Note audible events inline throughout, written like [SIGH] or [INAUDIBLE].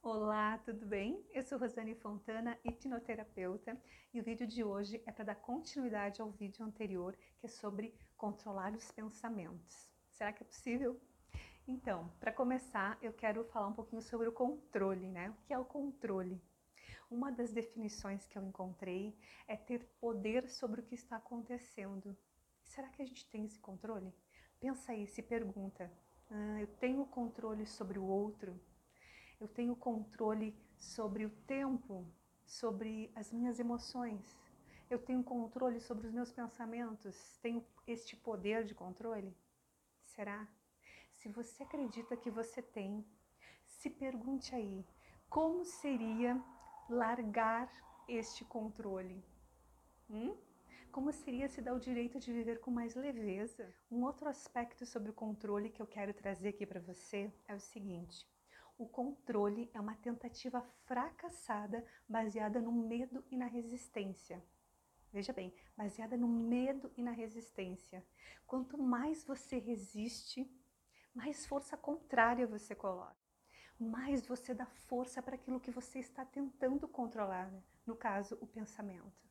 Olá, tudo bem? Eu sou Rosane Fontana, hipnoterapeuta, e o vídeo de hoje é para dar continuidade ao vídeo anterior, que é sobre controlar os pensamentos. Será que é possível? Então, para começar, eu quero falar um pouquinho sobre o controle, né? O que é o controle? Uma das definições que eu encontrei é ter poder sobre o que está acontecendo. Será que a gente tem esse controle? Pensa aí, se pergunta. Ah, eu tenho controle sobre o outro? Eu tenho controle sobre o tempo, sobre as minhas emoções, eu tenho controle sobre os meus pensamentos, tenho este poder de controle? Será? Se você acredita que você tem, se pergunte aí, como seria largar este controle? Hum? Como seria se dar o direito de viver com mais leveza? Um outro aspecto sobre o controle que eu quero trazer aqui para você é o seguinte: o controle é uma tentativa fracassada baseada no medo e na resistência. Veja bem, baseada no medo e na resistência. Quanto mais você resiste, mais força contrária você coloca. Mais você dá força para aquilo que você está tentando controlar, né? no caso, o pensamento.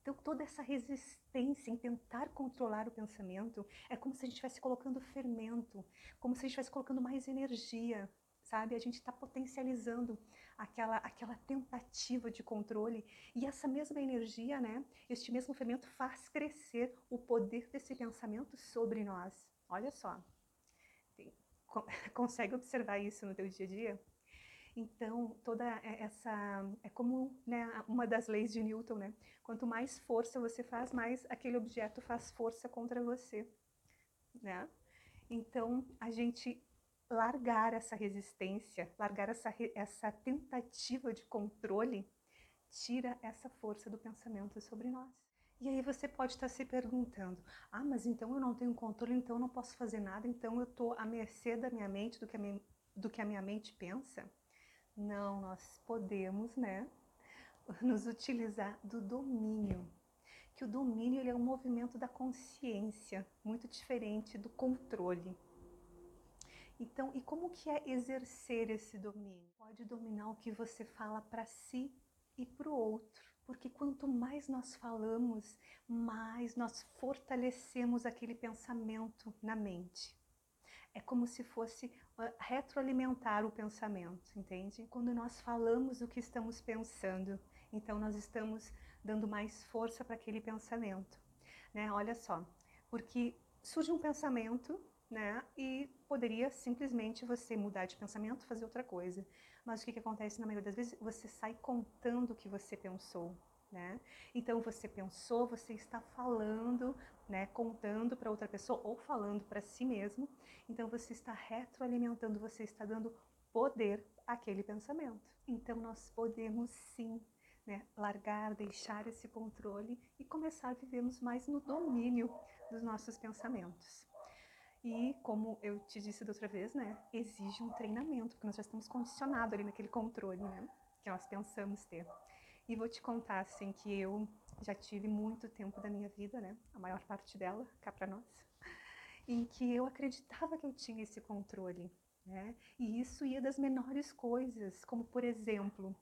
Então, toda essa resistência em tentar controlar o pensamento é como se a gente estivesse colocando fermento, como se a gente estivesse colocando mais energia, sabe? A gente está potencializando aquela, aquela tentativa de controle e essa mesma energia, né? Este mesmo fermento faz crescer o poder desse pensamento sobre nós. Olha só, [LAUGHS] consegue observar isso no teu dia a dia? Então, toda essa é como né, uma das leis de Newton, né? Quanto mais força você faz, mais aquele objeto faz força contra você, né? Então, a gente largar essa resistência, largar essa, essa tentativa de controle, tira essa força do pensamento sobre nós. E aí você pode estar se perguntando, ah, mas então eu não tenho controle, então eu não posso fazer nada, então eu estou à mercê da minha mente, do que, a minha, do que a minha mente pensa? Não, nós podemos, né, [LAUGHS] nos utilizar do domínio. Que o domínio ele é um movimento da consciência, muito diferente do controle. Então, e como que é exercer esse domínio? Pode dominar o que você fala para si e para o outro. Porque quanto mais nós falamos, mais nós fortalecemos aquele pensamento na mente. É como se fosse uh, retroalimentar o pensamento, entende? Quando nós falamos o que estamos pensando, então nós estamos dando mais força para aquele pensamento. Né? Olha só, porque surge um pensamento né? E poderia simplesmente você mudar de pensamento, fazer outra coisa. Mas o que, que acontece na maioria das vezes? Você sai contando o que você pensou, né? Então você pensou, você está falando, né, contando para outra pessoa ou falando para si mesmo. Então você está retroalimentando, você está dando poder àquele pensamento. Então nós podemos sim né, largar, deixar esse controle e começar a vivermos mais no domínio dos nossos pensamentos. E como eu te disse da outra vez, né, exige um treinamento, porque nós já estamos condicionados ali naquele controle, né, que nós pensamos ter. E vou te contar, assim, que eu já tive muito tempo da minha vida, né, a maior parte dela, cá para nós, [LAUGHS] em que eu acreditava que eu tinha esse controle, né, e isso ia das menores coisas, como por exemplo,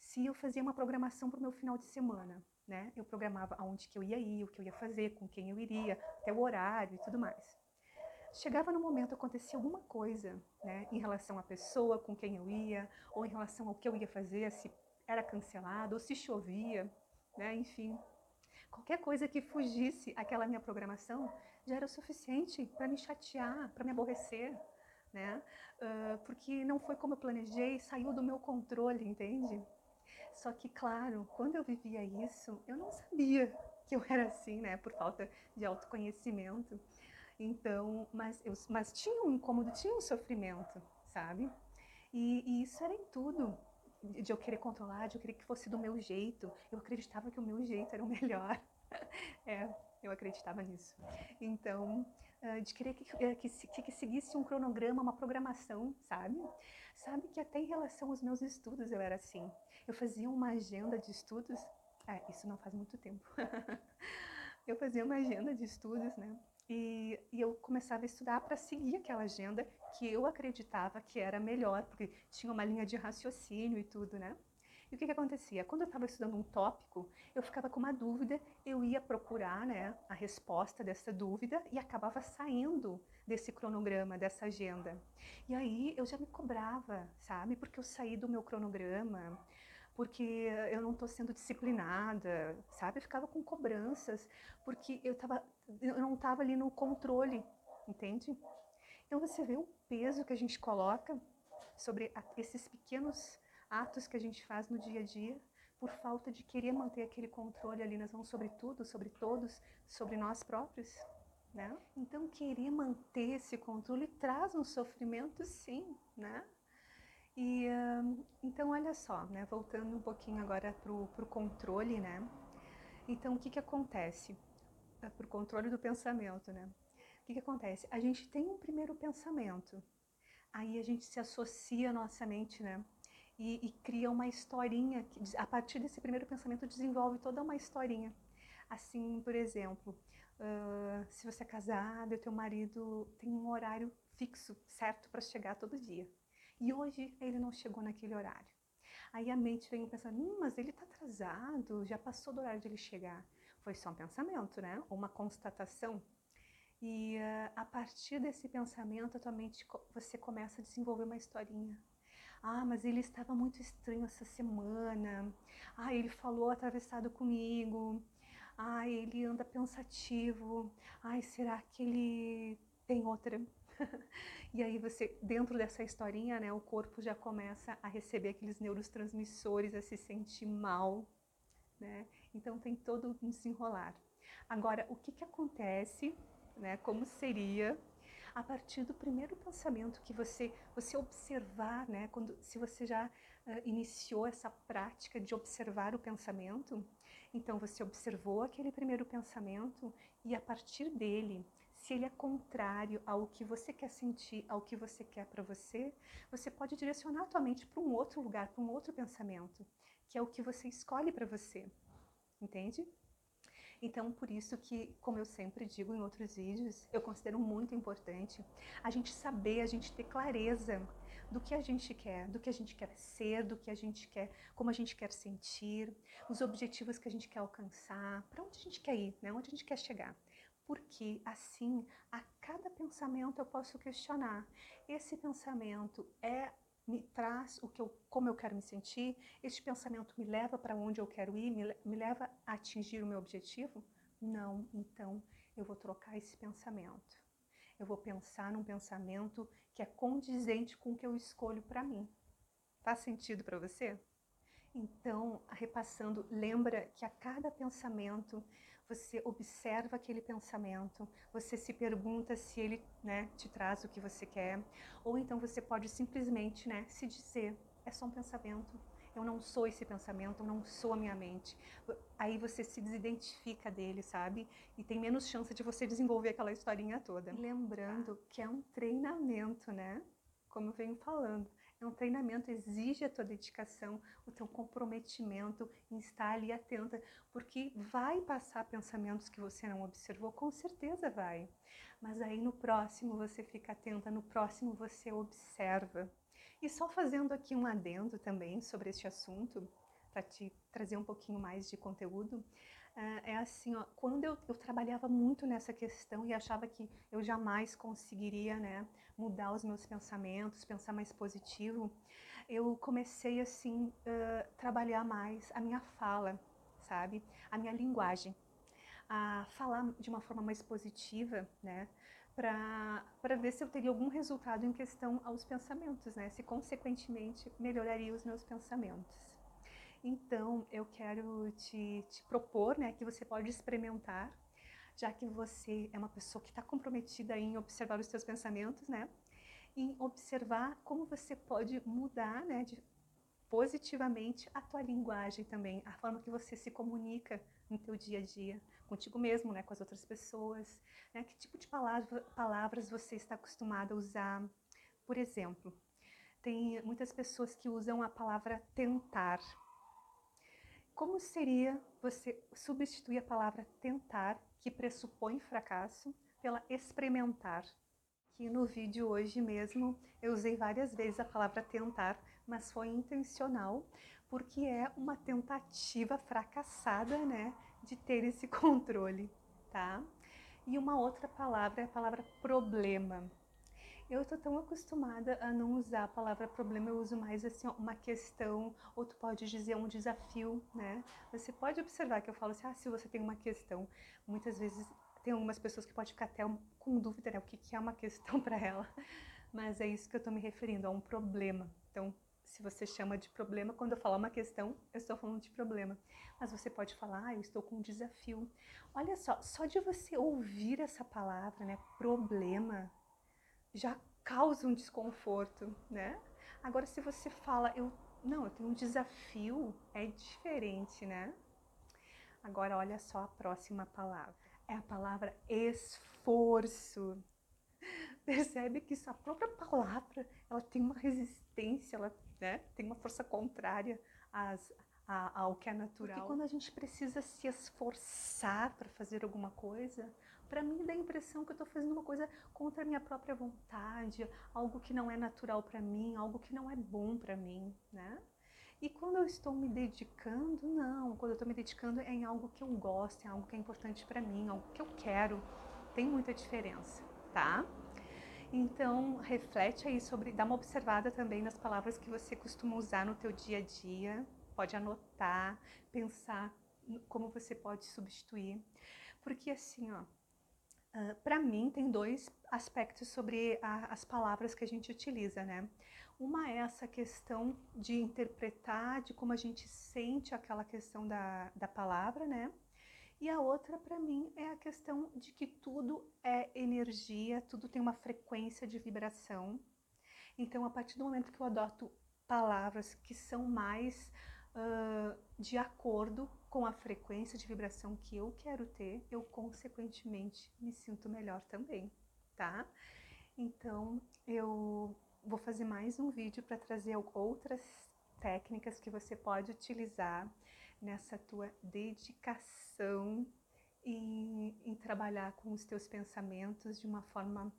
se eu fazia uma programação para o meu final de semana, né, eu programava aonde que eu ia ir, o que eu ia fazer, com quem eu iria, até o horário e tudo mais chegava no momento, acontecia alguma coisa, né, em relação à pessoa com quem eu ia, ou em relação ao que eu ia fazer, se era cancelado, ou se chovia, né, enfim. Qualquer coisa que fugisse aquela minha programação já era o suficiente para me chatear, para me aborrecer, né? Uh, porque não foi como eu planejei, saiu do meu controle, entende? Só que, claro, quando eu vivia isso, eu não sabia que eu era assim, né? Por falta de autoconhecimento. Então, mas, eu, mas tinha um incômodo, tinha um sofrimento, sabe? E, e isso era em tudo de eu querer controlar, de eu querer que fosse do meu jeito. Eu acreditava que o meu jeito era o melhor. [LAUGHS] é, eu acreditava nisso. Então, ah, de querer que, eh, que, que, que, seguisse um cronograma, uma programação, sabe? Sabe que até em relação aos meus estudos eu era assim. Eu fazia uma agenda de estudos. É, isso não faz muito tempo. [LAUGHS] eu fazia uma agenda de estudos, né? E, e eu começava a estudar para seguir aquela agenda que eu acreditava que era melhor, porque tinha uma linha de raciocínio e tudo, né? E o que, que acontecia? Quando eu estava estudando um tópico, eu ficava com uma dúvida, eu ia procurar né, a resposta dessa dúvida e acabava saindo desse cronograma, dessa agenda. E aí eu já me cobrava, sabe? Porque eu saí do meu cronograma, porque eu não estou sendo disciplinada, sabe? Eu ficava com cobranças, porque eu, tava, eu não estava ali no controle, entende? Então você vê o peso que a gente coloca sobre esses pequenos atos que a gente faz no dia a dia por falta de querer manter aquele controle ali nas mãos sobre tudo, sobre todos, sobre nós próprios. Né? Então, querer manter esse controle traz um sofrimento, sim, né? E uh, então, olha só, né? Voltando um pouquinho agora para o controle, né? Então, o que que acontece? É para o controle do pensamento, né? O que que acontece? A gente tem um primeiro pensamento, aí a gente se associa à nossa mente, né? e, e cria uma historinha. Que, a partir desse primeiro pensamento, desenvolve toda uma historinha. Assim, por exemplo, uh, se você é casado o teu marido tem um horário fixo, certo, para chegar todo dia. E hoje ele não chegou naquele horário. Aí a mente vem pensando, hum, mas ele está atrasado, já passou do horário de ele chegar. Foi só um pensamento, né? Uma constatação. E uh, a partir desse pensamento, a tua mente, você começa a desenvolver uma historinha. Ah, mas ele estava muito estranho essa semana. Ah, ele falou atravessado comigo. Ah, ele anda pensativo. Ai, será que ele tem outra? [LAUGHS] e aí você, dentro dessa historinha, né, o corpo já começa a receber aqueles neurotransmissores, a se sentir mal, né? Então tem todo um desenrolar. Agora, o que que acontece, né? Como seria a partir do primeiro pensamento que você você observar, né, quando se você já uh, iniciou essa prática de observar o pensamento, então você observou aquele primeiro pensamento e a partir dele, se ele é contrário ao que você quer sentir, ao que você quer para você, você pode direcionar a tua mente para um outro lugar, para um outro pensamento, que é o que você escolhe para você. Entende? Então, por isso que, como eu sempre digo em outros vídeos, eu considero muito importante a gente saber, a gente ter clareza do que a gente quer, do que a gente quer ser, do que a gente quer, como a gente quer sentir, os objetivos que a gente quer alcançar, para onde a gente quer ir, né? onde a gente quer chegar. Porque assim, a cada pensamento eu posso questionar: esse pensamento é me traz o que eu, como eu quero me sentir, este pensamento me leva para onde eu quero ir, me, me leva a atingir o meu objetivo? Não, então eu vou trocar esse pensamento. Eu vou pensar num pensamento que é condizente com o que eu escolho para mim. Faz sentido para você? Então, repassando, lembra que a cada pensamento você observa aquele pensamento, você se pergunta se ele né, te traz o que você quer, ou então você pode simplesmente né, se dizer: é só um pensamento, eu não sou esse pensamento, eu não sou a minha mente. Aí você se desidentifica dele, sabe? E tem menos chance de você desenvolver aquela historinha toda. lembrando que é um treinamento, né? Como eu venho falando. É um treinamento, exige a tua dedicação, o teu comprometimento em estar ali atenta, porque vai passar pensamentos que você não observou, com certeza vai. Mas aí no próximo você fica atenta, no próximo você observa. E só fazendo aqui um adendo também sobre este assunto, para te trazer um pouquinho mais de conteúdo, é, é assim, ó, quando eu, eu, trabalhava muito nessa questão e achava que eu jamais conseguiria né, mudar os meus pensamentos, pensar mais positivo, eu comecei assim uh, trabalhar mais a minha fala, sabe, a minha linguagem, a falar de uma forma mais positiva, né, para ver se eu teria algum resultado em questão aos pensamentos, né, se consequentemente melhoraria os meus pensamentos. Então, eu quero te, te propor né, que você pode experimentar, já que você é uma pessoa que está comprometida em observar os seus pensamentos, né? Em observar como você pode mudar né, de, positivamente a tua linguagem também, a forma que você se comunica no teu dia a dia, contigo mesmo, né, com as outras pessoas, né, que tipo de palavra, palavras você está acostumado a usar. Por exemplo, tem muitas pessoas que usam a palavra tentar, como seria você substituir a palavra tentar, que pressupõe fracasso, pela experimentar, que no vídeo hoje mesmo eu usei várias vezes a palavra tentar, mas foi intencional, porque é uma tentativa fracassada, né, de ter esse [LAUGHS] controle, tá? E uma outra palavra é a palavra problema. Eu tô tão acostumada a não usar a palavra problema, eu uso mais assim, uma questão, ou tu pode dizer um desafio, né? Você pode observar que eu falo assim, ah, se você tem uma questão, muitas vezes tem algumas pessoas que podem ficar até com dúvida, né? O que, que é uma questão [LAUGHS] para ela. Mas é isso que eu estou me referindo, a um problema. Então, se você chama de problema, quando eu falar uma questão, eu estou falando de problema. Mas você pode falar, ah, eu estou com um desafio. Olha só, só de você ouvir essa palavra, né, problema, já causa um desconforto, né? Agora, se você fala, eu não, eu tenho um desafio, é diferente, né? Agora, olha só a próxima palavra. É a palavra esforço. [LAUGHS] Percebe que isso, a própria palavra, ela tem uma resistência, ela né, tem uma força contrária às, ao que é natural. Porque quando a gente precisa se esforçar para fazer alguma coisa, para mim dá a impressão que eu estou fazendo uma coisa contra a minha própria vontade, algo que não é natural para mim, algo que não é bom para mim, né? E quando eu estou me dedicando, não. Quando eu estou me dedicando é em algo que eu gosto, é algo que é importante para mim, algo que eu quero. Tem muita diferença, tá? Então, reflete aí sobre, dá uma observada também nas palavras que você costuma usar no teu dia a dia. Pode anotar, pensar como você pode substituir. Porque assim, ó, Uh, para mim, tem dois aspectos sobre a, as palavras que a gente utiliza, né? Uma é essa questão de interpretar, de como a gente sente aquela questão da, da palavra, né? E a outra, para mim, é a questão de que tudo é energia, tudo tem uma frequência de vibração. Então, a partir do momento que eu adoto palavras que são mais uh, de acordo com a frequência de vibração que eu quero ter, eu consequentemente me sinto melhor também, tá? Então, eu vou fazer mais um vídeo para trazer outras técnicas que você pode utilizar nessa tua dedicação em, em trabalhar com os teus pensamentos de uma forma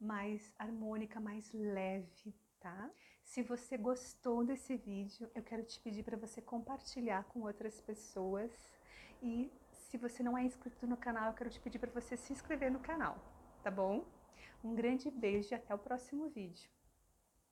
mais harmônica, mais leve, tá? Se você gostou desse vídeo, eu quero te pedir para você compartilhar com outras pessoas e se você não é inscrito no canal, eu quero te pedir para você se inscrever no canal, tá bom? Um grande beijo e até o próximo vídeo.